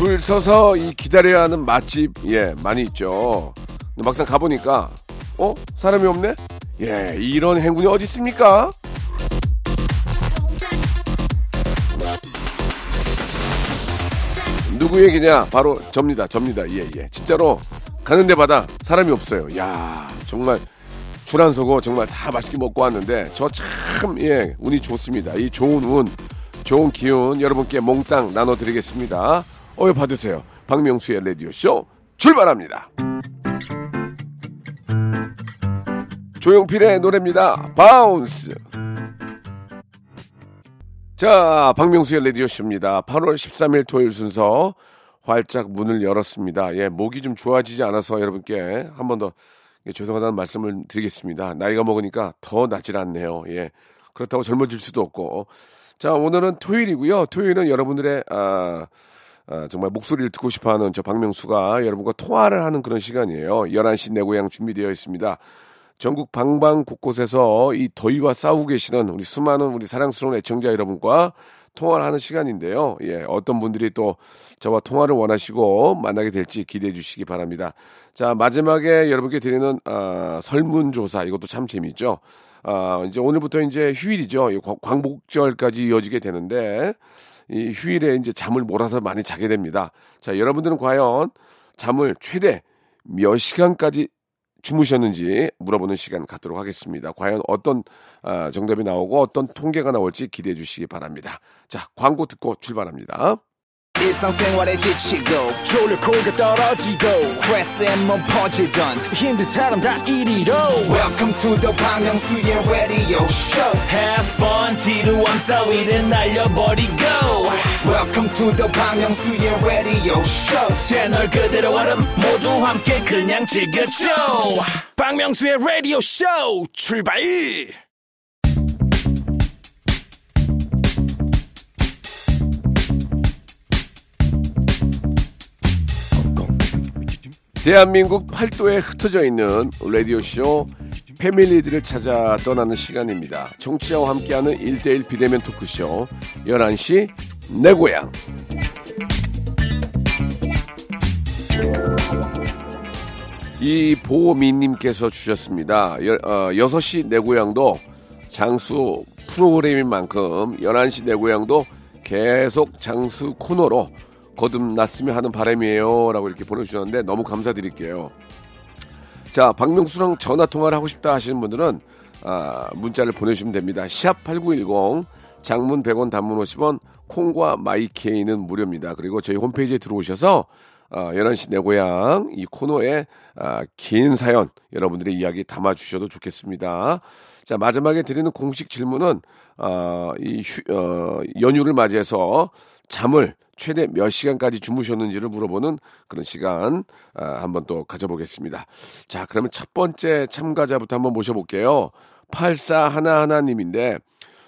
줄 서서 이 기다려야 하는 맛집 예 많이 있죠 근데 막상 가보니까 어 사람이 없네 예 이런 행운이 어디 있습니까 누구 얘기냐? 바로 접니다. 접니다. 예, 예. 진짜로 가는 데마다 사람이 없어요. 야 정말 줄 안 서고 정말 다 맛있게 먹고 왔는데 저 참, 예, 운이 좋습니다. 이 좋은 운, 좋은 기운 여러분께 몽땅 나눠드리겠습니다. 어여 받으세요. 박명수의 라디오쇼 출발합니다. 조용필의 노래입니다. Bounce. 자, 박명수의 라디오쇼입니다. 8월 13일 토요일 순서 활짝 문을 열었습니다. 예, 목이 좀 좋아지지 않아서 여러분께 한 번 더 죄송하다는 말씀을 드리겠습니다. 나이가 먹으니까 더 낫질 않네요. 예. 그렇다고 젊어질 수도 없고. 자, 오늘은 토요일이고요. 토요일은 여러분들의, 아, 아, 정말 목소리를 듣고 싶어 하는 저 박명수가 여러분과 통화를 하는 그런 시간이에요. 11시 내 고향 준비되어 있습니다. 전국 방방 곳곳에서 이 더위와 싸우고 계시는 우리 수많은 우리 사랑스러운 애청자 여러분과 통화를 하는 시간인데요. 예, 어떤 분들이 또 저와 통화를 원하시고 만나게 될지 기대해 주시기 바랍니다. 자, 마지막에 여러분께 드리는 아, 설문조사 이것도 참 재밌죠. 아, 이제 오늘부터 이제 휴일이죠. 광복절까지 이어지게 되는데 이 휴일에 이제 잠을 몰아서 많이 자게 됩니다. 자, 여러분들은 과연 잠을 최대 몇 시간까지 주무셨는지 물어보는 시간 갖도록 하겠습니다. 과연 어떤 아, 정답이 나오고 어떤 통계가 나올지 기대해 주시기 바랍니다. 자, 광고 듣고 출발합니다. 일상생활에 지치고, 졸려 코가 떨어지고, 스트레스에 몸 퍼지던, 힘든 사람 다 이리로. welcome to the Bang Myung-soo's radio show Have fun 지루함 따위를 날려버리고 welcome to the Bang Myung-soo's radio show 채널 그대로 얼음 모두 함께 그냥 즐겨줘 박명수의 라디오 쇼 출발! 대한민국 팔도에 흩어져 있는 라디오쇼 패밀리들을 찾아 떠나는 시간입니다. 청취자와 함께하는 1대1 비대면 토크쇼 11시 내 고향 이 보미님께서 주셨습니다. 여, 어, 6시 내 고향도 장수 프로그램인 만큼 11시 내 고향도 계속 장수 코너로 거듭났으면 하는 바람이에요. 라고 이렇게 보내주셨는데 너무 감사드릴게요. 자, 박명수랑 전화 통화를 하고 싶다 하시는 분들은 아, 문자를 보내주시면 됩니다. 샵8910 장문 100원 단문 50원 콩과 마이케이는 무료입니다. 그리고 저희 홈페이지에 들어오셔서 아, 11시 내 고향 이 코너에 아, 긴 사연 여러분들의 이야기 담아주셔도 좋겠습니다. 자, 마지막에 드리는 공식 질문은 아, 이 휴- 어, 연휴를 맞이해서 잠을 최대 몇 시간까지 주무셨는지를 물어보는 그런 시간 아, 한번 또 가져보겠습니다. 자, 그러면 첫 번째 참가자부터 한번 모셔볼게요. 84하나하나님인데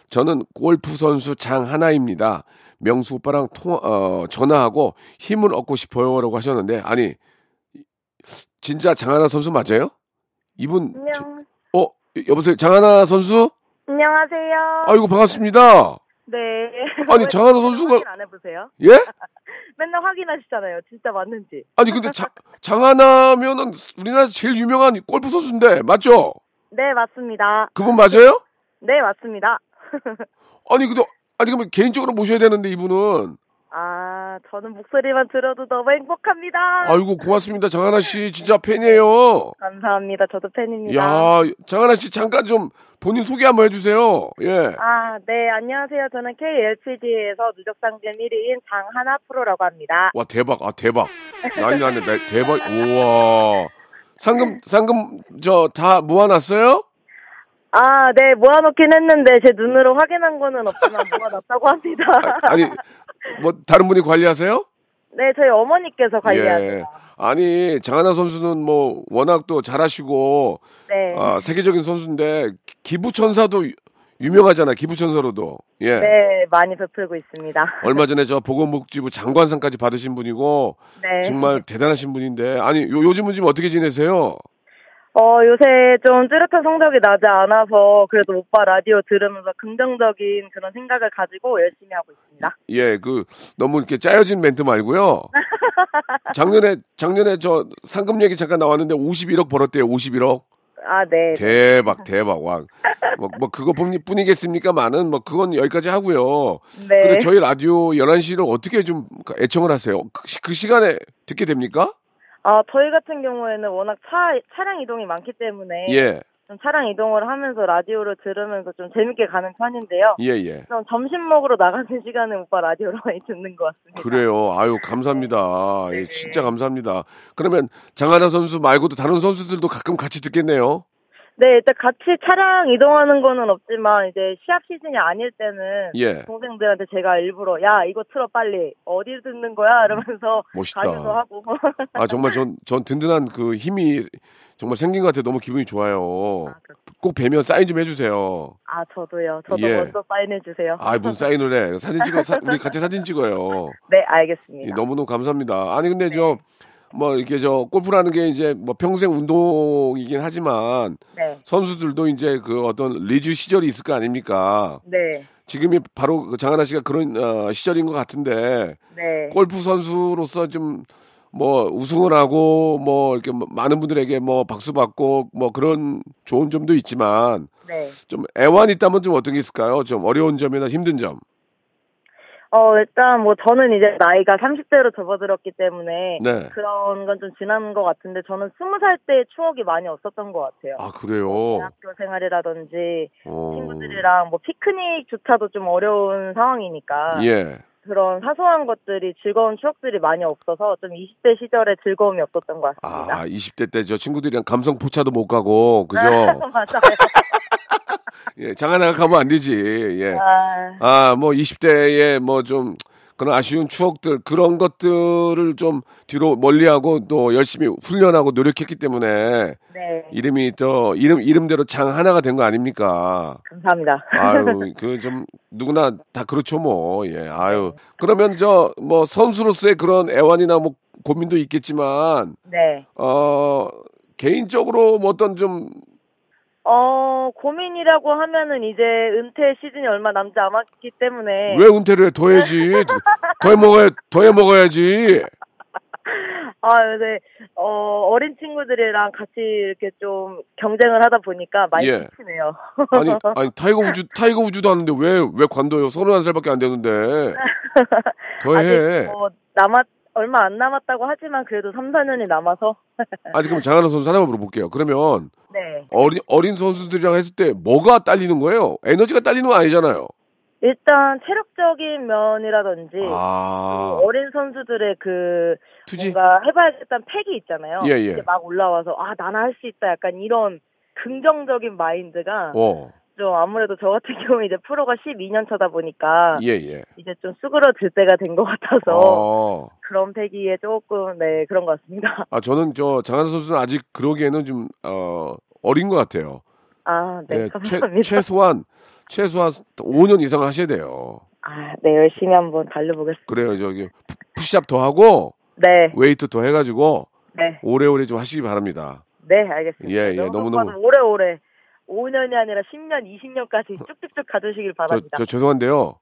저는 골프 선수 장하나입니다. 명수 오빠랑 통화, 어, 전화하고 힘을 얻고 싶어요라고 하셨는데 아니 진짜 장하나 선수 맞아요? 이분 저- 안녕. 어 여보세요 장하나 선수? 안녕하세요. 아이고 반갑습니다. 네. 아니, 맨날 선수가- 확인 안 해보세요? 예? 맨날 확인하시잖아요. 진짜 맞는지. 아니 근데 자, 장하나면은 우리나라 제일 유명한 골프 선수인데 맞죠? 네, 맞습니다. 그분 맞아요? 네, 맞습니다. 아니 근데 아니 그러면 개인적으로 모셔야 되는데 이분은 아, 저는 목소리만 들어도 너무 행복합니다. 아이고 고맙습니다 장하나 씨 진짜 팬이에요. 감사합니다. 저도 팬입니다. 야 장하나 씨 잠깐 좀 본인 소개 한번 해주세요. 예. 아, 네, 안녕하세요. 저는 KLPG에서 누적상금 1위인 장하나 프로라고 합니다. 와 대박 아 대박 난리 났네 나- 대박 우와 상금 상금 저 다 모아놨어요? 아, 네, 모아놓긴 했는데 제 눈으로 확인한 거는 없지만 모아놨다고 합니다. 아니 뭐 다른 분이 관리하세요? 네, 저희 어머니께서 관리하세요. 예. 아니 장하나 선수는 뭐 워낙 또 잘하시고 네. 아, 세계적인 선수인데 기부천사도 유- 유명하잖아. 기부천사로도. 예. 네, 많이 베풀고 있습니다. 얼마 전에 저 보건복지부 장관상까지 받으신 분이고 네. 정말 대단하신 분인데 아니 요, 요즘은 지금 어떻게 지내세요? 어, 요새 좀 뚜렷한 성적이 나지 않아서 그래도 오빠 라디오 들으면서 긍정적인 그런 생각을 가지고 열심히 하고 있습니다. 예, 그 너무 이렇게 짜여진 멘트 말고요. 작년에 작년에 저 상금 얘기 잠깐 나왔는데 51억 벌었대요. 51억. 아, 네. 대박 대박 와. 뭐, 뭐 그거 뿐이, 뿐이겠습니까? 많은 뭐 그건 여기까지 하고요. 네. 근데 저희 라디오 11시를 어떻게 좀 애청을 하세요? 그, 시- 그 시간에 듣게 됩니까? 아, 저희 같은 경우에는 워낙 차, 차량 이동이 많기 때문에 예. 좀 차량 이동을 하면서 라디오를 들으면서 좀 재밌게 가는 편인데요. 예, 예. 좀 점심 먹으러 나가는 시간에 오빠 라디오를 많이 듣는 것 같습니다. 그래요. 아유, 감사합니다. 예, 진짜 감사합니다. 그러면 장하나 선수 말고도 다른 선수들도 가끔 같이 듣겠네요. 네, 일단 같이 차량 이동하는 거는 없지만 이제 시합 시즌이 아닐 때는 예. 동생들한테 제가 일부러 야 이거 틀어 빨리 어디 듣는 거야 이러면서 멋있다. 가기도 하고 아, 정말 전, 전 든든한 그 힘이 정말 생긴 것 같아요. 너무 기분이 좋아요. 꼭 뵈면 사인 좀 해주세요. 아 저도요 저도 예. 먼저 사인해 주세요 아, 무슨 사인을 해. 사진 찍어, 사- 우리 같이 사진 찍어요. 네 예, 알겠습니다 너무너무 감사합니다. 아니, 근데 저, 뭐, 이렇게 저, 골프라는 게 이제 뭐 평생 운동이긴 하지만 네 선수들도 이제 그 어떤 리즈 시절이 있을 거 아닙니까? 네, 지금이 바로 그 장하나 씨가 그런 어, 시절인 것 같은데 네. 골프 선수로서 좀 뭐 우승을 하고 뭐 이렇게 뭐 많은 분들에게 뭐 박수 받고 뭐 그런 좋은 점도 있지만 네. 좀 애환이 있다면 좀 어떤 게 있을까요? 좀 어려운 점이나 힘든 점. 어, 일단 뭐 저는 이제 나이가 30대로 접어들었기 때문에 네. 그런 건 좀 지난 것 같은데 저는 20살 때 추억이 많이 없었던 것 같아요. 아 그래요. 대학교 생활이라든지 어. 친구들이랑 뭐 피크닉조차도 좀 어려운 상황이니까 예. 그런 사소한 것들이 즐거운 추억들이 많이 없어서 좀 20대 시절에 즐거움이 없었던 것 같습니다. 아 20대 때 저 친구들이랑 감성 포차도 못 가고 그죠? 맞아요. 예, 장하나가 가면 안 되지. 예. 아, 아, 뭐 20대에 뭐 좀 그런 아쉬운 추억들 그런 것들을 좀 뒤로 멀리하고 또 열심히 훈련하고 노력했기 때문에 네. 이름이 또 이름 이름대로 장 하나가 된 거 아닙니까? 감사합니다. 아유, 그 좀 누구나 다 그렇죠 뭐. 예. 아유. 그러면 저 뭐 선수로서의 그런 애환이나 뭐 고민도 있겠지만 네. 어 개인적으로 뭐 어떤 좀 어, 고민이라고 하면은 이제 은퇴 시즌이 얼마 남지 않았기 때문에. 왜 은퇴를 해? 더 해야지. 더 해 먹어야 더 해 먹어야지. 아, 요새, 어, 어린 친구들이랑 같이 이렇게 좀 경쟁을 하다 보니까 많이 예. 지치네요. 아니, 아니 타이거 우즈 타이거 우즈도 하는데 왜 왜 관둬요? 서른한 살밖에 안 되는데 더 해. 아직 뭐 남았, 얼마 안 남았다고 하지만 그래도 3, 4년이 남아서. 아니 그럼 장하나 선수 하나만 물어볼게요. 그러면 네. 어린 어린 선수들이랑 했을 때 뭐가 딸리는 거예요? 에너지가 딸리는 거 아니잖아요. 일단 체력적인 면이라든지. 아 그 어린 선수들의 그 투지. 뭔가 해봐야겠다는 패기 있잖아요. 예, 예. 이제 막 올라와서 아 나는 할수 있다 약간 이런 긍정적인 마인드가 어, 좀 아무래도 저 같은 경우에 이제 프로가 12년 차다 보니까 예 예. 이제 좀 수그러들 때가 된 것 같아서 어. 그런 패기에 조금 네 그런 것 같습니다. 아 저는 저 장하나 선수는 아직 그러기에는 좀 어, 어린 것 같아요. 아네 예, 최, 감사합니다. 최소한 최소한 5년 이상 하셔야 돼요. 아 네 열심히 한번 달려보겠습니다. 그래요 저기 푸- 푸시업 더 하고 네 웨이트 더 해가지고 네. 오래오래 좀 하시기 바랍니다. 네, 알겠습니다. 예, 예, 너무 오빠는 오래오래 5년이 아니라 10년, 20년까지 쭉쭉쭉 가주시길 저, 바랍니다. 저 죄송한데요.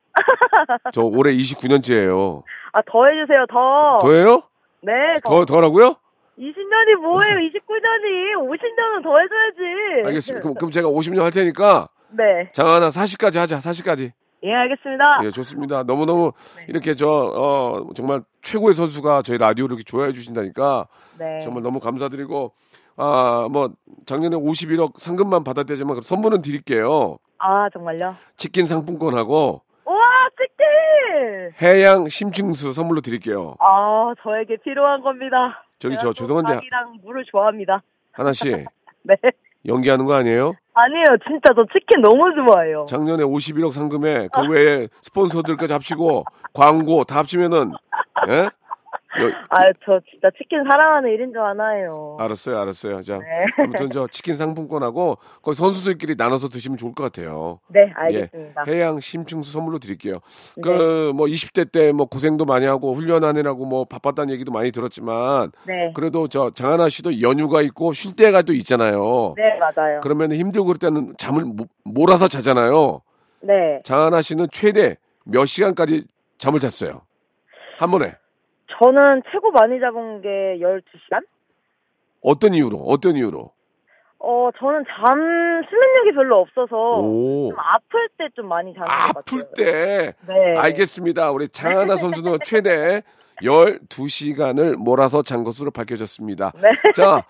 저 올해 29년째예요. 아, 더 해주세요, 더. 더해요? 네, 더 더라고요? 20년이 뭐예요? 29년이 50년은 더 해줘야지. 알겠습니다. 그럼, 그럼 제가 50년 할 테니까 네, 장하나 40까지 하자. 40까지. 예, 알겠습니다. 예, 좋습니다. 너무너무 이렇게 저 어, 정말 최고의 선수가 저희 라디오를 이렇게 좋아해 주신다니까 네, 정말 너무 감사드리고 아, 뭐 작년에 51억 상금만 받았대지만 그 선물은 드릴게요. 아, 정말요? 치킨 상품권하고 우와, 치킨! 해양 심층수 선물로 드릴게요. 아, 저에게 필요한 겁니다. 저기 저또 죄송한데 밥이랑 물을 좋아합니다. 하나 씨 네, 연기하는 거 아니에요? 아니에요. 진짜 저 치킨 너무 좋아해요. 작년에 51억 상금에 그 외에 스폰서들까지 합치고 광고 다 합치면은 예? 여- 아, 저 진짜 치킨 사랑하는 1인 줄 아나요. 알았어요, 알았어요. 자, 네. 아무튼 저 치킨 상품권하고 거기 선수들끼리 나눠서 드시면 좋을 것 같아요. 네, 알겠습니다. 예, 해양 심층수 선물로 드릴게요. 그뭐 20대 때 뭐 고생도 많이 하고 훈련하느라고 뭐 바빴다는 얘기도 많이 들었지만 네. 그래도 저 장하나 씨도 연휴가 있고 쉴 때가 또 있잖아요. 네, 맞아요. 그러면 힘들고 그럴 때는 잠을 모- 몰아서 자잖아요. 네. 장하나 씨는 최대 몇 시간까지 잠을 잤어요? 한 번에. 저는 최고 많이 잡은 게 12시간? 어떤 이유로? 어떤 이유로? 어, 저는 잠, 수면력이 별로 없어서 오. 좀 아플 때 좀 많이 자는 것 같아요. 아플 때. 네. 알겠습니다. 우리 장하나 선수는 최대 12시간을 몰아서 잔 것으로 밝혀졌습니다. 네. 자,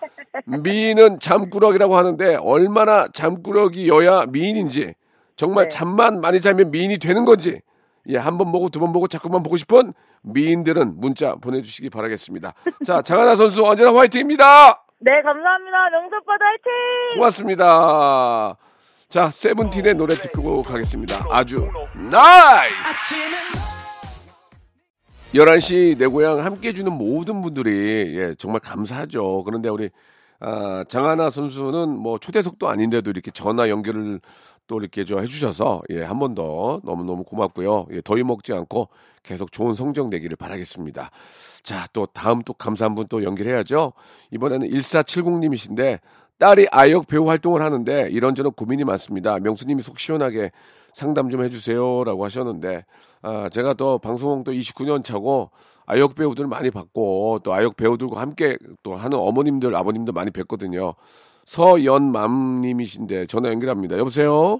미인은 잠꾸러기라고 하는데 얼마나 잠꾸러기여야 미인인지 정말 네. 잠만 많이 자면 미인이 되는 건지 예, 한 번 보고 두 번 보고 자꾸만 보고 싶은 미인들은 문자 보내주시기 바라겠습니다. 자, 장하나 선수 언제나 화이팅입니다. 네, 감사합니다. 명석바다 화이팅! 고맙습니다. 자, 세븐틴의 노래 듣고 가겠습니다. 아주 나이스! 11시 내 고향 함께 해주는 모든 분들이 예, 정말 감사하죠. 그런데 우리 아, 장하나 선수는 뭐 초대석도 아닌데도 이렇게 전화 연결을 또 이렇게 저 해주셔서 예, 한 번 더 너무너무 고맙고요. 예, 더위 먹지 않고 계속 좋은 성적 내기를 바라겠습니다. 자, 또 다음 또 감사한 분 또 연결해야죠. 이번에는 1470님이신데 딸이 아역 배우 활동을 하는데 이런저런 고민이 많습니다. 명수님이 속 시원하게 상담 좀 해주세요라고 하셨는데 아, 제가 또 방송 또 29년 차고 아역 배우들 많이 봤고 또 아역 배우들과 함께 또 하는 어머님들 아버님들 많이 뵀거든요. 서연맘님이신데 전화 연결합니다. 여보세요.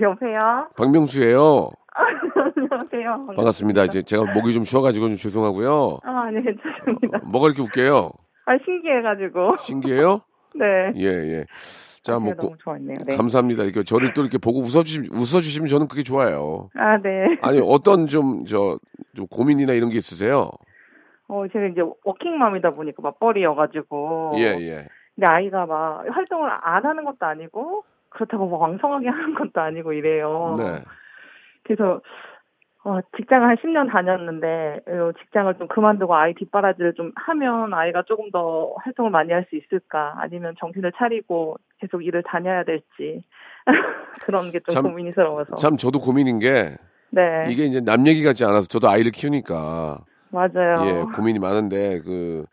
여보세요? 박명수예요. 안녕하세요. 반갑습니다. 이제 제가 목이 좀 쉬어가지고 좀 죄송하고요. 아, 네, 괜찮습니다. 뭐가 이렇게 웃겨요? 아, 신기해가지고. 신기해요? 네. 예 예. 자, 뭐 제가 너무 좋았네요. 네. 감사합니다. 이렇게 저를 또 이렇게 보고 웃어주시, 웃어주시면 저는 그게 좋아요. 아, 네. 아니, 어떤 좀, 저, 좀 고민이나 이런 게 있으세요? 어, 제가 이제 워킹맘이다 보니까 맞벌이여가지고. 예, 예. 근데 아이가 막 활동을 안 하는 것도 아니고, 그렇다고 막 왕성하게 하는 것도 아니고 이래요. 네. 그래서, 어, 직장을 한 10년 다녔는데, 어, 직장을 좀 그만두고 아이 뒷바라지를 좀 하면 아이가 조금 더 활동을 많이 할 수 있을까? 아니면 정신을 차리고 계속 일을 다녀야 될지. 그런 게좀 참- 고민스러워서. 참 저도 고민인 게, 네. 이게 이제 남 얘기 같지 않아서 저도 아이를 키우니까, 맞아요. 예, 고민이 많은데, 그,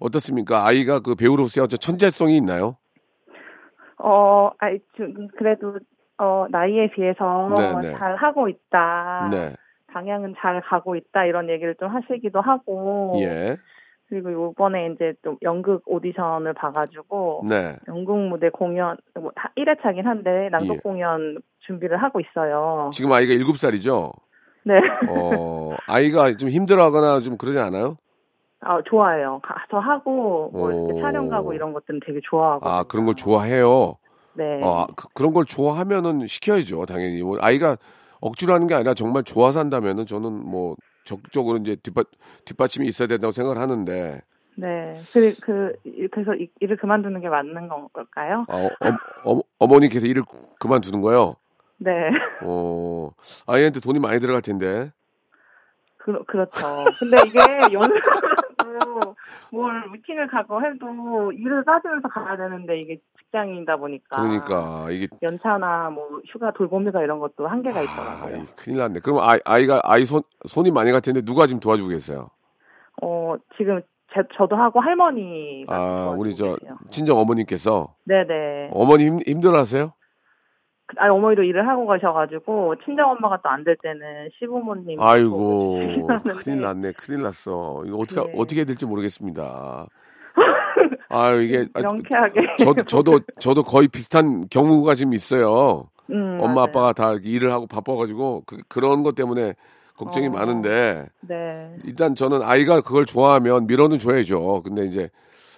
어떻습니까? 아이가 그 배우로서의 어떤 천재성이 있나요? 어, 아이, 좀, 그래도, 어, 나이에 비해서 네, 네. 잘 하고 있다. 네. 방향은 잘 가고 있다. 이런 얘기를 좀 하시기도 하고. 예. 그리고 요번에 이제 좀 연극 오디션을 봐가지고. 네. 연극 무대 공연, 뭐, 다 1회차긴 한데, 낭독 예. 공연 준비를 하고 있어요. 지금 아이가 7살이죠? 네. 어, 아이가 좀 힘들어 하거나 좀 그러지 않아요? 아, 좋아해요. 가서 하고, 뭐. 촬영 가고 이런 것들은 되게 좋아하고. 아, 그런 걸 좋아해요? 네. 어, 아, 그, 런걸 좋아하면은 시켜야죠, 당연히. 뭐, 아이가 억지로 하는 게 아니라 정말 좋아서 한다면은 저는 뭐, 적극적으로 이제 뒷받, 뒷받침이 있어야 된다고 생각을 하는데, 네. 그, 그, 그래서 이- 일을 그만두는 게 맞는 걸까요? 아, 어, 어, 어머니께서 일을 그만두는 거요? 네. 어, 아이한테 돈이 많이 들어갈 텐데. 그, 그렇죠. 근데 이게 연습 도뭘 미팅을 가고 해도 일을 따지면서 가야 되는데 이게 직장인이다 보니까. 그러니까, 이게, 연차나 뭐 휴가 돌봄휴가 이런 것도 한계가 아, 있더라고요. 이 큰일 났네. 그럼 아이, 아이가, 아이 손, 손이 많이 갈 텐데 누가 지금 도와주고 계세요? 어, 지금 제, 저도 하고 할머니가. 아, 우리 저, 계세요. 친정 어머님께서. 네네. 어머니 힘, 힘들어 하세요? 아, 어머니도 일을 하고 가셔가지고 친정 엄마가 또 안 될 때는 시부모님. 아이고. 큰일 났네. 큰일 났어. 이거 어떻게, 네. 어떻게 해야 될지 모르겠습니다. 아유, 이게. 아, 명쾌하게. 저, 저도, 저도 거의 비슷한 경우가 지금 있어요. 음, 엄마, 맞아요. 아빠가 다 일을 하고 바빠가지고, 그, 그런 것 때문에 걱정이 어. 많은데, 네. 일단 저는 아이가 그걸 좋아하면 밀어는 줘야죠. 근데 이제,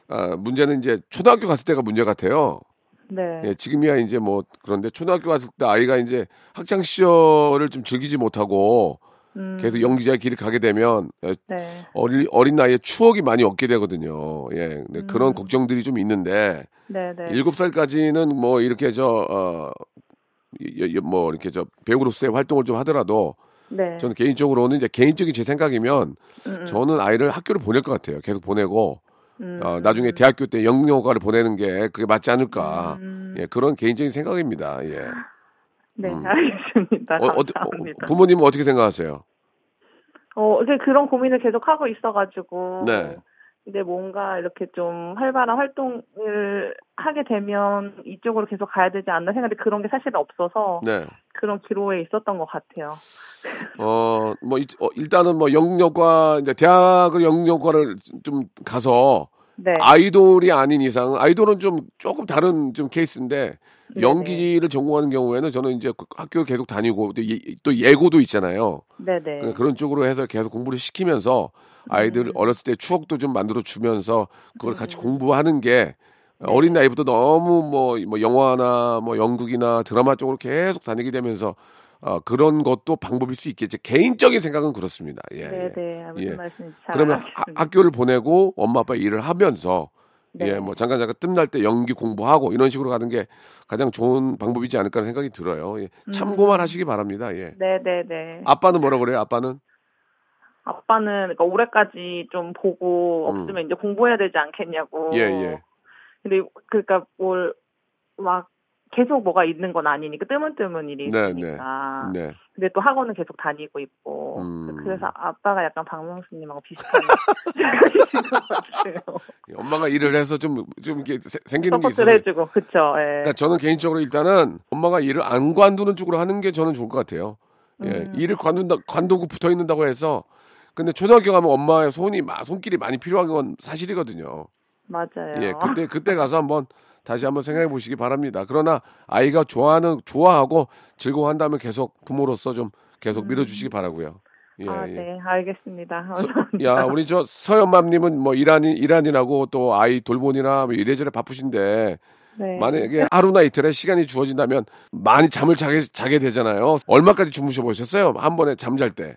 아, 문제는 이제 초등학교 갔을 때가 문제 같아요. 네. 예, 지금이야 이제 뭐, 그런데 초등학교 갔을 때 아이가 이제 학창 시절을 좀 즐기지 못하고, 음, 계속 연기자의 길을 가게 되면 에, 네. 어린, 어린 나이에 추억이 많이 얻게 되거든요. 예. 음. 그런 걱정들이 좀 있는데 네, 네. 일곱 살까지는 뭐 이렇게 저, 어, 이- 이- 뭐 이렇게 저 배우로서의 활동을 좀 하더라도 네. 저는 개인적으로는 이제 개인적인 제 생각이면 음, 음, 저는 아이를 학교를 보낼 것 같아요. 계속 보내고 음, 어, 나중에 대학교 때 영영과를 보내는 게 그게 맞지 않을까. 음. 예, 그런 개인적인 생각입니다. 예. 네, 음. 알겠습니다. 어, 어. 부모님은 어떻게 생각하세요? 어, 이제 그런 고민을 계속 하고 있어가지고. 네. 이제 뭔가 이렇게 좀 활발한 활동을 하게 되면 이쪽으로 계속 가야 되지 않나 생각이 그런 게 사실은 없어서 네. 그런 기로에 있었던 것 같아요. 어, 뭐, 이- 어, 일단은 뭐 영영과, 이제 대학을 영영과를 좀 가서 네. 아이돌이 아닌 이상, 아이돌은 좀 조금 다른 좀 케이스인데. 연기를 전공하는 경우에는 저는 이제 그 학교 계속 다니고 또, 예, 또 예고도 있잖아요. 네네. 그런 쪽으로 해서 계속 공부를 시키면서 아이들 음. 어렸을 때 추억도 좀 만들어 주면서 그걸 같이 공부하는 게 어린 나이부터 너무 뭐, 뭐 영화나 뭐 연극이나 드라마 쪽으로 계속 다니게 되면서 어, 그런 것도 방법일 수 있겠지. 개인적인 생각은 그렇습니다. 예. 예. 네네. 무슨 예. 말씀인지 잘 그러면 하-. 학교를 보내고 엄마 아빠 일을 하면서 네. 예, 뭐 잠깐 잠깐 뜸날 때 연기 공부하고 이런 식으로 가는 게 가장 좋은 방법이지 않을까 생각이 들어요. 예. 참고만 하시기 바랍니다. 예. 네 네 네. 아빠는 뭐라 그래요? 아빠는? 아빠는 그러니까 올해까지 좀 보고 음. 없으면 이제 공부해야 되지 않겠냐고. 예, 예. 근데 그러니까 뭘 막 계속 뭐가 있는 건 아니니까 뜨문뜨문 일이 네, 있으니까. 네. 근데 또 학원은 계속 다니고 있고. 음. 그래서 아빠가 약간 박명수님하고 비슷한 생각이신 것 같아요. 예, 엄마가 일을 해서 좀, 좀 이렇게 세- 생기는 게 있어서. support를 해주고 그쵸. 예. 그러니까 저는 개인적으로 일단은 엄마가 일을 안 관두는 쪽으로 하는 게 저는 좋을 것 같아요. 예, 음. 일을 관둔다, 관두고 붙어 있는다고 해서 근데 초등학교 가면 엄마의 손이, 마- 손길이 많이 필요한 건 사실이거든요. 맞아요. 예, 그때, 그때 가서 한번 다시 한번 생각해 보시기 바랍니다. 그러나 아이가 좋아하는, 좋아하고 즐거워한다면 계속 부모로서 좀 계속 밀어주시기 바라고요. 예, 아, 예. 네, 알겠습니다. 서- 감사합니다. 야, 우리 저 서연맘님은 뭐 일하니, 일하니라고 또 아이 돌보니나 뭐 이래저래 바쁘신데 네. 만약에 하루나 이틀에 시간이 주어진다면 많이 잠을 자게, 자게 되잖아요. 얼마까지 주무셔 보셨어요? 한 번에 잠잘 때.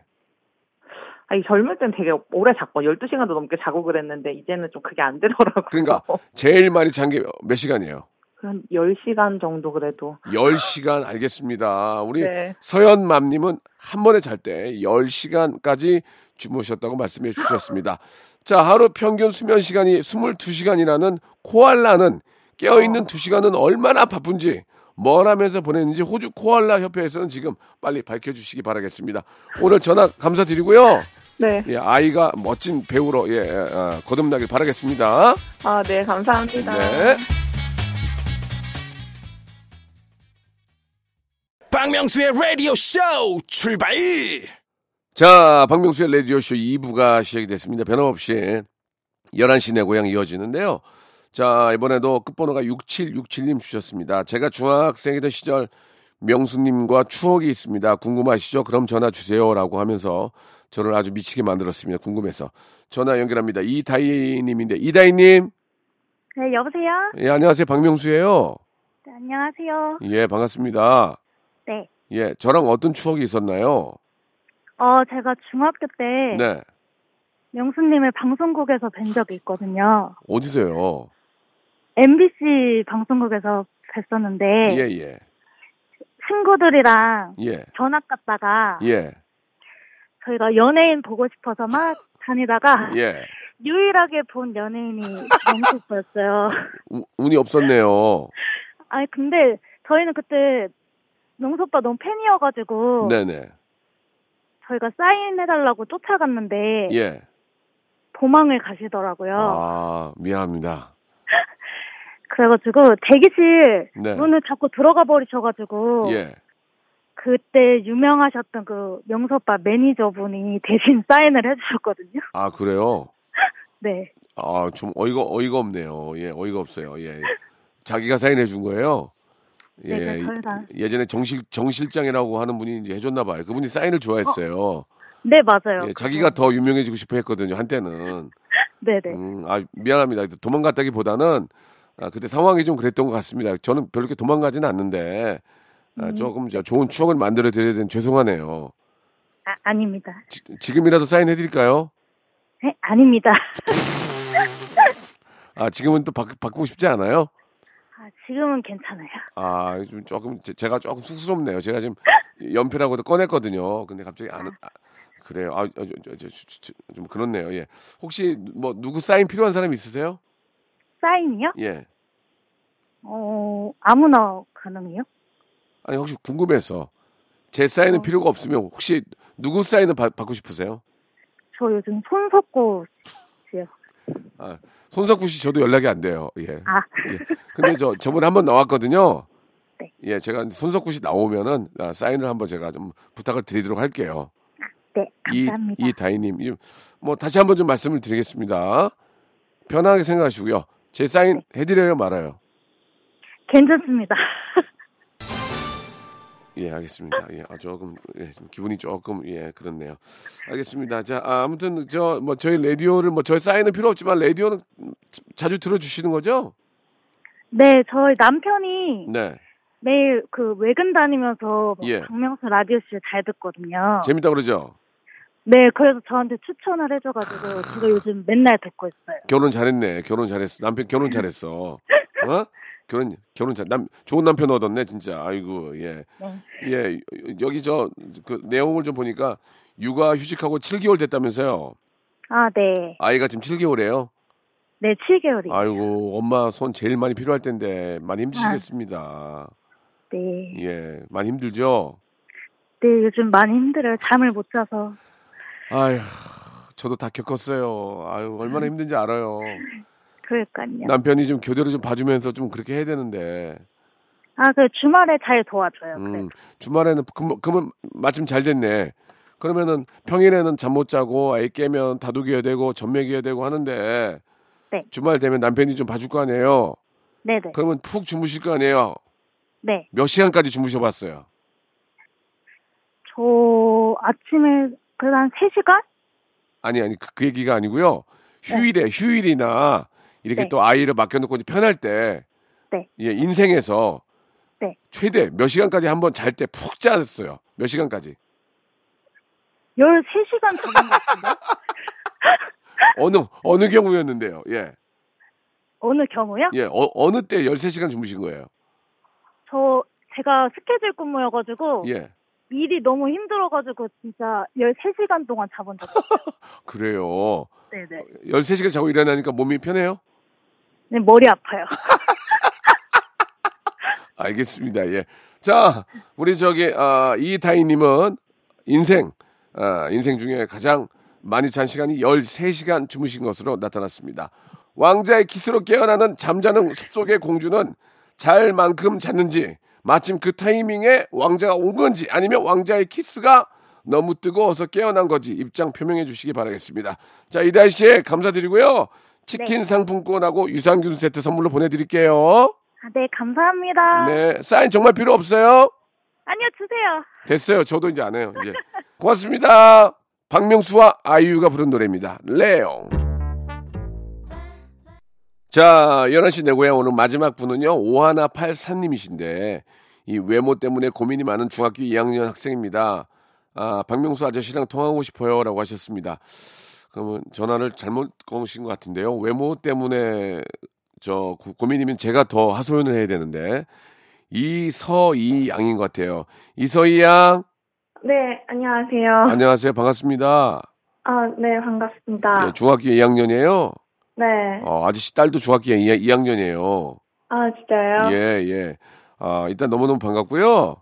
아니, 젊을 땐 되게 오래 잤고, 12시간도 넘게 자고 그랬는데, 이제는 좀 그게 안 되더라고요. 그러니까 제일 많이 잔 게 몇 시간이에요? 한 10시간 정도 그래도. 10시간 알겠습니다. 우리 네. 서연맘 님은 한 번에 잘 때 10시간까지 주무셨다고 말씀해 주셨습니다. 자, 하루 평균 수면 시간이 22시간이라는 코알라는 깨어 있는 2시간은 얼마나 바쁜지 뭘 하면서 보냈는지 호주 코알라 협회에서는 지금 빨리 밝혀 주시기 바라겠습니다. 오늘 전화 감사드리고요. 네. 예, 아이가 멋진 배우로 예, 예, 어, 거듭나길 바라겠습니다. 아, 네, 감사합니다. 네. 박명수의 라디오 쇼 출발 자, 박명수의 라디오 쇼 2부가 시작이 됐습니다. 변함없이 11시 내 고향 이어지는데요. 자, 이번에도 끝번호가 6767님 주셨습니다. 제가 중학생이던 시절 명수님과 추억이 있습니다. 궁금하시죠? 그럼 전화 주세요. 라고 하면서 저를 아주 미치게 만들었습니다. 궁금해서. 전화 연결합니다. 이다희님인데, 이다희님! 네, 여보세요? 예, 안녕하세요. 박명수예요 네, 안녕하세요. 예, 반갑습니다. 네. 예, 저랑 어떤 추억이 있었나요? 어, 제가 중학교 때 네. 명수님을 방송국에서 뵌 적이 있거든요. 어디서요? MBC 방송국에서 뵀었는데 예, 예. 친구들이랑 예. 견학 갔다가 예. 저희가 연예인 보고 싶어서 막 다니다가 예. 유일하게 본 연예인이. 우- 운이 없었네요. 아니 근데 저희는 그때 명수 오빠 너무 팬이어가지고 네네. 저희가 사인해달라고 쫓아갔는데 예. 도망을 가시더라고요. 아, 미안합니다. 그래가지고 대기실 네. 문을 자꾸 들어가 버리셔가지고 예. 그때 유명하셨던 그 명수 오빠 매니저분이 대신 사인을 해주셨거든요. 아, 그래요? 네. 아, 좀 어이가, 어이가 없네요. 예, 어이가 없어요. 예. 자기가 사인해 준 거예요? 예. 네, 네, 저희가. 예전에 정실, 정실장이라고 하는 분이 이제 해줬나 봐요. 그분이 사인을 좋아했어요. 네, 맞아요. 예, 자기가 더 유명해지고 싶어 했거든요, 한때는. 네네. 음, 아, 미안합니다. 도망갔다기 보다는, 아, 그때 상황이 좀 그랬던 것 같습니다. 저는 별로 이렇게 도망가지는 않는데, 아, 음. 조금 저 좋은 추억을 만들어 드려야 되는 죄송하네요. 아, 아닙니다. 지, 금이라도 사인해 드릴까요? 네, 아닙니다. 아, 지금은 또 바, 바꾸고 싶지 않아요? 아, 지금은 괜찮아요. 아, 좀 조금 제- 제가 조금 쑥스럽네요. 제가 지금 연필하고도 꺼냈거든요. 근데 갑자기 안 아, 그래요. 아, 저, 저, 저, 저, 저, 좀 그렇네요. 예. 혹시 뭐 누구 사인 필요한 사람 있으세요? 사인이요? 예. 어, 아무나 가능해요? 아니 혹시 궁금해서 제 사인은 필요가 없으면 혹시 누구 사인을 받, 받고 싶으세요? 저 요즘 손석구 씨요. 아, 손석구 씨 저도 연락이 안 돼요. 예. 아, 예. 근데 저 저번에 한번 나왔거든요. 네. 예, 제가 손석구 씨 나오면은 아, 사인을 한번 제가 좀 부탁을 드리도록 할게요. 네, 이 감사합니다. 이다희님, 이- 뭐 다시 한번 좀 말씀을 드리겠습니다. 편하게 생각하시고요. 제 사인 네. 해드려요, 말아요. 괜찮습니다. 예, 알겠습니다. 예, 아, 조금, 예, 좀 기분이 조금, 예, 그렇네요. 알겠습니다. 자, 아, 아무튼, 저, 뭐, 저희 라디오를, 뭐, 저희 사인은 필요 없지만, 라디오는 자주 들어주시는 거죠? 네, 저희 남편이 네. 매일 그 외근 다니면서 뭐 예. 박명수 라디오 씨를 잘 듣거든요. 재밌다 그러죠? 네, 그래서 저한테 추천을 해줘가지고 제가 요즘 맨날 듣고 있어요. 결혼 잘했네. 결혼 잘했어. 남편 결혼 잘했어. 어? 결혼, 결혼 잘, 남, 좋은 남편 얻었네, 진짜. 아이고, 예. 네. 예, 여기 저, 그, 내용을 좀 보니까, 육아 휴직하고 7개월 됐다면서요? 아, 네. 아이가 지금 7개월이에요? 네, 7개월이요. 아이고, 엄마 손 제일 많이 필요할 텐데, 많이 힘드시겠습니다. 네. 예, 많이 힘들죠? 네, 요즘 많이 힘들어요. 잠을 못 자서. 아휴, 저도 다 겪었어요. 아유, 얼마나 힘든지 알아요. 그러니까요. 남편이 좀 교대로 좀 봐주면서 좀 그렇게 해야 되는데, 아, 그 주말에 잘 도와줘요. 음. 주말에는, 그, 그러면 마침 잘 됐네. 그러면은 평일에는 잠 못 자고 아이 깨면 다독여야 되고 전맥여야 되고 하는데, 네. 주말 되면 남편이 좀 봐줄 거 아니에요? 네 네. 그러면 푹 주무실 거 아니에요? 네. 몇 시간까지 주무셔봤어요? 저 아침에 그래도 한 3시간? 아니 아니 그, 그 얘기가 아니고요. 휴일에 휴일이나 이렇게 네. 또 아이를 맡겨놓고 편할 때, 네. 예 인생에서 네. 최대 몇 시간까지 한번 잘 때 푹 잤어요. 몇 시간까지? 13시간 자는 것 같은데? 어느 어느 경우였는데요. 예, 어느 경우요? 예 어, 어느 때 13시간 주무신 거예요? 저, 제가 스케줄 근무여 가지고, 예, 일이 너무 힘들어 가지고, 진짜 13시간 동안 자본 적 없어요. 그래요. 네네. 13시간 자고 일어나니까 몸이 편해요? 네, 머리 아파요. 알겠습니다. 예. 자, 우리 저기 아, 이다희님은 인생 아, 인생 중에 가장 많이 잔 시간이 13시간 주무신 것으로 나타났습니다. 왕자의 키스로 깨어나는 잠자는 숲속의 공주는 잘 만큼 잤는지 마침 그 타이밍에 왕자가 온 건지 아니면 왕자의 키스가 너무 뜨거워서 깨어난 건지 입장 표명해 주시기 바라겠습니다. 자, 이다희 씨 감사드리고요. 치킨 네. 상품권하고 유산균 세트 선물로 보내드릴게요. 아, 네, 감사합니다. 네, 사인 정말 필요 없어요? 아니요, 주세요. 됐어요. 저도 이제 안 해요. 이제. 고맙습니다. 박명수와 아이유가 부른 노래입니다. 레옹. 자, 11시 내 고향 오늘 마지막 분은요, 5183님이신데, 이 외모 때문에 고민이 많은 중학교 2학년 학생입니다. 아, 박명수 아저씨랑 통화하고 싶어요. 라고 하셨습니다. 그러면 전화를 잘못 거신 것 같은데요. 외모 때문에 저 고- 고민이면 제가 더 하소연을 해야 되는데, 이서이 양인 것 같아요. 이서이 양, 네, 안녕하세요. 안녕하세요. 반갑습니다. 아, 네, 반갑습니다. 예, 중학교 2학년이에요. 네. 어, 아저씨 딸도 중학교 2, 학년이에요 아, 진짜요? 예, 예. 아, 일단 너무너무 반갑고요.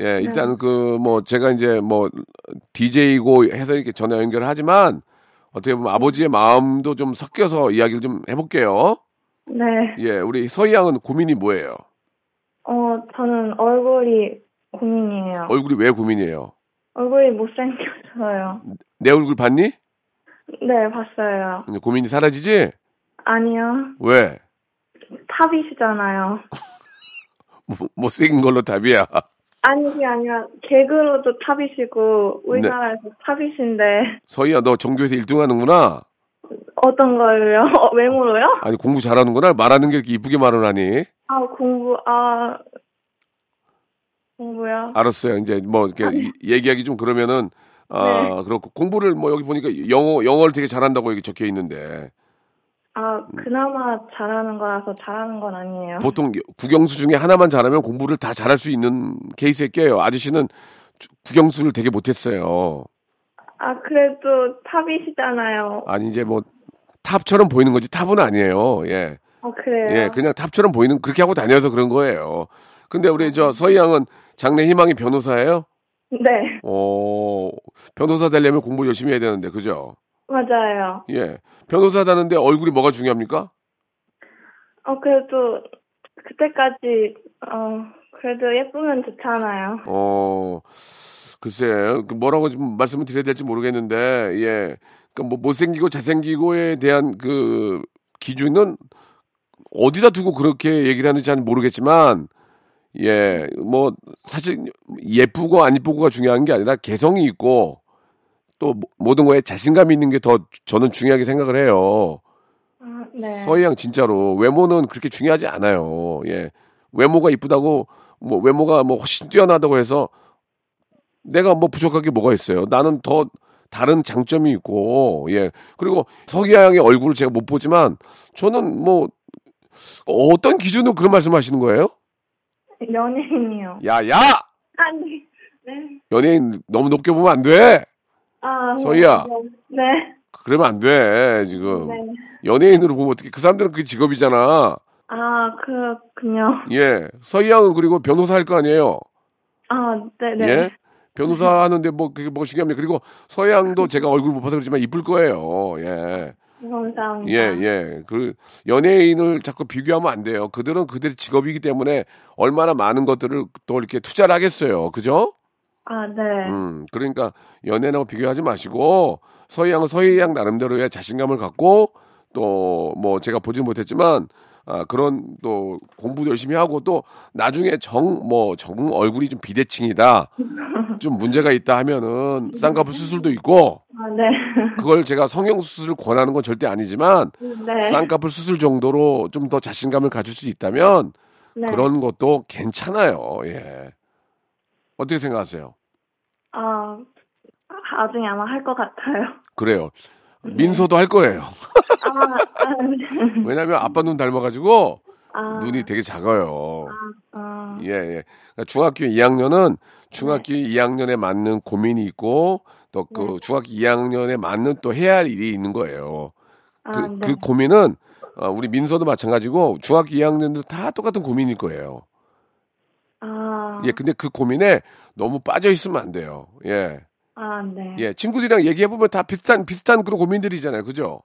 예, 일단 그, 뭐, 제가 이제 뭐, DJ고 해서 이렇게 전화 연결을 하지만, 어떻게 보면 아버지의 마음도 좀 섞여서 이야기를 좀 해볼게요. 네. 예, 우리 서희 양은 고민이 뭐예요? 어, 저는 얼굴이 고민이에요. 얼굴이 왜 고민이에요? 얼굴이 못생겨서요. 내 얼굴 봤니? 네, 봤어요. 고민이 사라지지? 아니요. 왜? 탑이시잖아요. 못- 못생긴 걸로 답이야. 아니, 그게 아니라, 개그로도 탑이시고, 우리나라에서 탑이신데, 서희야, 너 전교에서 1등 하는구나? 어떤 걸요? 어, 외모로요? 아니, 공부 잘하는구나? 말하는 게 이렇게 이쁘게 말을 하니? 아, 공부, 아, 공부요? 알았어요. 이제 뭐, 이렇게 이- 얘기하기 좀 그러면은, 아, 그렇고 공부를 뭐 여기 보니까 영어 영어를 되게 잘한다고 여기 적혀 있는데 아, 그나마 잘하는 거라서 잘하는 건 아니에요. 보통 국영수 중에 하나만 잘하면 공부를 다 잘할 수 있는 케이스에 껴요. 아저씨는 주- 국영수를 되게 못했어요. 아, 그래도 탑이시잖아요. 아니 이제 뭐 탑처럼 보이는 거지 탑은 아니에요. 예. 어, 그래요? 예, 그냥 탑처럼 보이는 그렇게 하고 다녀서 그런 거예요. 근데 우리 저 서희 양은 장래 희망이 변호사예요? 네, 어, 변호사 되려면 공부 열심히 해야 되는데, 그죠? 맞아요. 예. 변호사 되는데 얼굴이 뭐가 중요합니까? 어, 그래도 그때까지, 어, 그래도 예쁘면 좋잖아요. 어, 글쎄, 그 뭐라고 좀 말씀을 드려야 될지 모르겠는데, 예. 그 뭐, 못생기고 잘생기고에 대한 그 기준은 어디다 두고 그렇게 얘기를 하는지 잘 모르겠지만, 예, 뭐, 사실 예쁘고 안 예쁘고가 중요한 게 아니라 개성이 있고, 또 모- 모든 거에 자신감이 있는 게 더 저는 중요하게 생각을 해요. 아, 네. 서희 양 진짜로 외모는 그렇게 중요하지 않아요. 예. 외모가 이쁘다고 뭐 외모가 뭐 훨씬 뛰어나다고 해서 내가 뭐 부족한 게 뭐가 있어요. 나는 더 다른 장점이 있고 예. 그리고 서희 양의 얼굴을 제가 못 보지만 저는 뭐 어떤 기준으로 그런 말씀하시는 거예요? 연예인이요. 야, 야! 아니, 네. 연예인 너무 높게 보면 안 돼. 아, 서희야. 네. 그러면 안 돼, 지금. 네. 연예인으로 보면 어떻게 그 사람들은 그게 직업이잖아. 아, 그렇군요. 예. 서희 양은 그리고 변호사 할 거 아니에요. 아, 네네. 예? 변호사 하는데 뭐 그게 뭐가 중요합니까? 그리고 서양도 제가 얼굴 못 봐서 그렇지만 이쁠 거예요. 예. 감사합니다. 예, 예. 그 연예인을 자꾸 비교하면 안 돼요. 그들은 그들의 직업이기 때문에 얼마나 많은 것들을 또 이렇게 투자를 하겠어요. 그죠? 아, 네. 음. 그러니까 연예인하고 비교하지 마시고 서희양은 서희양 나름대로의 자신감을 갖고 또 뭐 제가 보지 못했지만 아, 그런 또 공부도 열심히 하고 또 나중에 정 뭐 정 얼굴이 좀 비대칭이다. 좀 문제가 있다 하면은 쌍꺼풀 수술도 있고 아, 네. 그걸 제가 성형 수술을 권하는 건 절대 아니지만 네. 쌍꺼풀 수술 정도로 좀 더 자신감을 가질 수 있다면 네. 그런 것도 괜찮아요. 예. 어떻게 생각하세요? 아, 나중에 아마 할 것 같아요. 그래요. 민서도 할 거예요. 아, 아, 네. 왜냐면 아빠 눈 닮아가지고 아, 눈이 되게 작아요. 아, 예, 예. 그러니까 중학교 2학년은 중학교 2학년에 맞는 고민이 있고 또그 중학교 2학년에 맞는 또 해야 할 일이 있는 거예요. 그, 아, 네. 그 고민은 어, 우리 민서도 마찬가지고 중학교 2학년도 다 똑같은 고민일 거예요. 아, 예, 근데 그 고민에 너무 빠져 있으면 안 돼요. 예. 아, 네. 예, 친구들이랑 얘기해 보면 다 비슷한 비슷한 그런 고민들이잖아요. 그죠?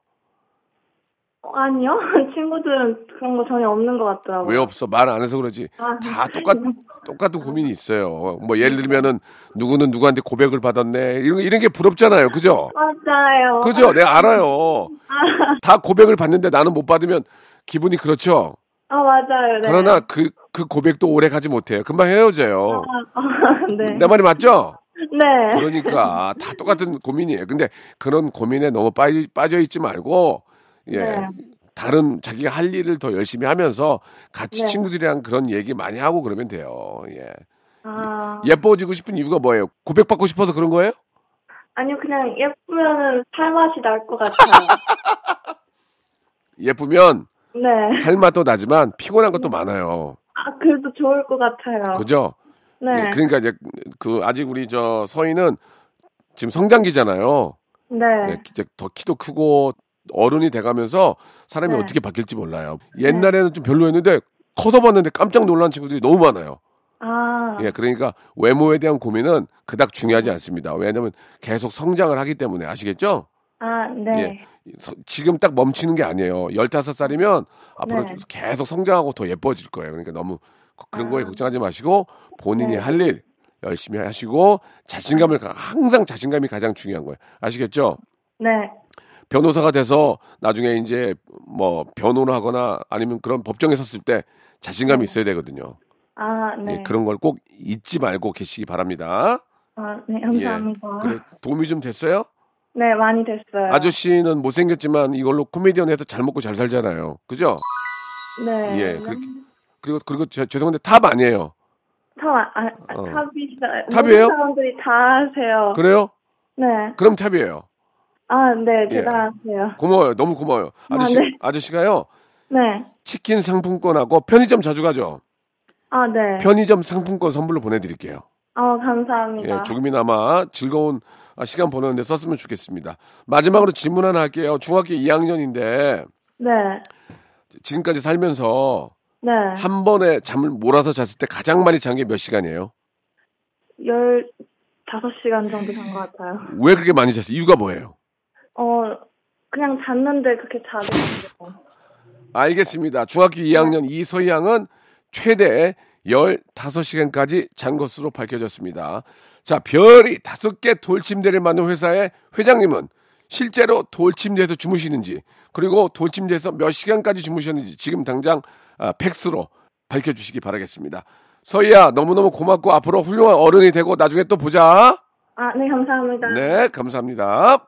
어, 아니요. 친구들은 그런 거 전혀 없는 것 같더라고요. 왜 없어? 말 안 해서 그러지. 아, 다 똑같 똑같은 고민이 있어요. 뭐 예를 들면은 누구는 누구한테 고백을 받았네. 이런 이런 게 부럽잖아요. 그죠? 맞아요. 그죠? 내가 알아요. 다 고백을 받는데 나는 못 받으면 기분이 그렇죠. 아, 맞아요. 네. 그러나 그 그 고백도 오래 가지 못해요. 금방 헤어져요. 아, 네. 내 말이 맞죠? 네. 그러니까 다 똑같은 고민이에요. 근데 그런 고민에 너무 빠져, 빠져 있지 말고 예. 네. 다른 자기가 할 일을 더 열심히 하면서 같이 네. 친구들이랑 그런 얘기 많이 하고 그러면 돼요. 예. 아, 예뻐지고 싶은 이유가 뭐예요? 고백받고 싶어서 그런 거예요? 아니요, 그냥 예쁘면은 살맛이 날 것 같아요. 예쁘면 네. 살맛도 나지만 피곤한 것도 많아요. 아, 그래도 좋을 것 같아요. 그죠? 네. 예, 그러니까 이제 그 아직 우리 저 서희는 지금 성장기잖아요. 네. 예, 이제 더 키도 크고 어른이 돼가면서 사람이 네. 어떻게 바뀔지 몰라요. 옛날에는 좀 별로였는데 커서 봤는데 깜짝 놀란 친구들이 너무 많아요. 아, 예, 그러니까 외모에 대한 고민은 그닥 중요하지 않습니다. 왜냐하면 계속 성장을 하기 때문에 아시겠죠? 아, 네. 예. 서- 지금 딱 멈추는 게 아니에요. 15살이면 앞으로 네. 계속 성장하고 더 예뻐질 거예요. 그러니까 너무 그- 그런 거에 걱정하지 마시고 본인이 네. 할일 열심히 하시고 자신감을 가- 항상 자신감이 가장 중요한 거예요. 아시겠죠? 네. 변호사가 돼서 나중에 이제 뭐 변호를 하거나 아니면 그런 법정에 섰을 때 자신감이 있어야 되거든요. 아, 네. 예, 그런 걸 꼭 잊지 말고 계시기 바랍니다. 아, 네, 예. 감사합니다. 그래 도움이 좀 됐어요? 네, 많이 됐어요. 아저씨는 못생겼지만 이걸로 코미디언 해서 잘 먹고 잘 살잖아요. 그죠? 네. 예. 그렇게, 그리고 그리고 저- 죄송한데 top 아니에요. top, 아, 아, 어. top이시다. top이에요? 사람들이 다 하세요. 그래요? 네. 그럼 top이에요. 아, 네, 예. 대단하세요. 고마워요. 너무 고마워요. 아저씨, 아, 네. 아저씨가요. 네. 치킨 상품권하고 편의점 자주 가죠. 아, 네. 편의점 상품권 선물로 보내드릴게요. 아, 감사합니다. 예, 조금이나마 즐거운 아, 시간 보내는데 썼으면 좋겠습니다. 마지막으로 질문 하나 할게요. 중학교 2학년인데 네. 지금까지 살면서 네. 한 번에 잠을 몰아서 잤을 때 가장 많이 잔 게 몇 시간이에요? 15시간 정도 잔 것 같아요. 왜 그렇게 많이 잤어요? 이유가 뭐예요? 어, 그냥 잤는데 그렇게 됐어요. 알겠습니다. 중학교 2학년 이서희 양은 최대 15시간까지 잔 것으로 밝혀졌습니다. 자, 별이 다섯 개 돌침대를 만든 회사의 회장님은 실제로 돌침대에서 주무시는지, 그리고 돌침대에서 몇 시간까지 주무셨는지 지금 당장 아, 팩스로 밝혀주시기 바라겠습니다. 서희야, 너무너무 고맙고 앞으로 훌륭한 어른이 되고 나중에 또 보자. 아, 네, 감사합니다. 네, 감사합니다.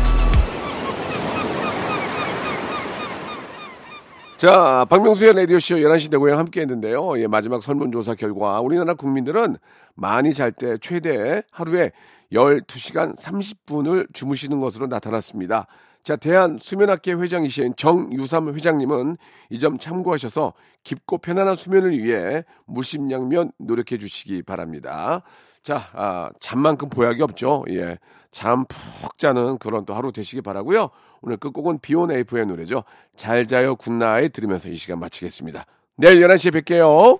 자, 박명수의 라디오쇼 11시 대고양 함께 했는데요. 예, 마지막 설문조사 결과 우리나라 국민들은 많이 잘 때 최대 하루에 12시간 30분을 주무시는 것으로 나타났습니다. 자, 대한 수면학회 회장이신 정유삼 회장님은 이 점 참고하셔서 깊고 편안한 수면을 위해 무심양면 노력해 주시기 바랍니다. 자, 아, 잠만큼 보약이 없죠. 예. 잠 푹 자는 그런 또 하루 되시기 바라고요. 오늘 끝곡은 비온 에이프의 노래죠. 잘 자요 Good Night 들으면서 이 시간 마치겠습니다. 내일 11시에 뵐게요.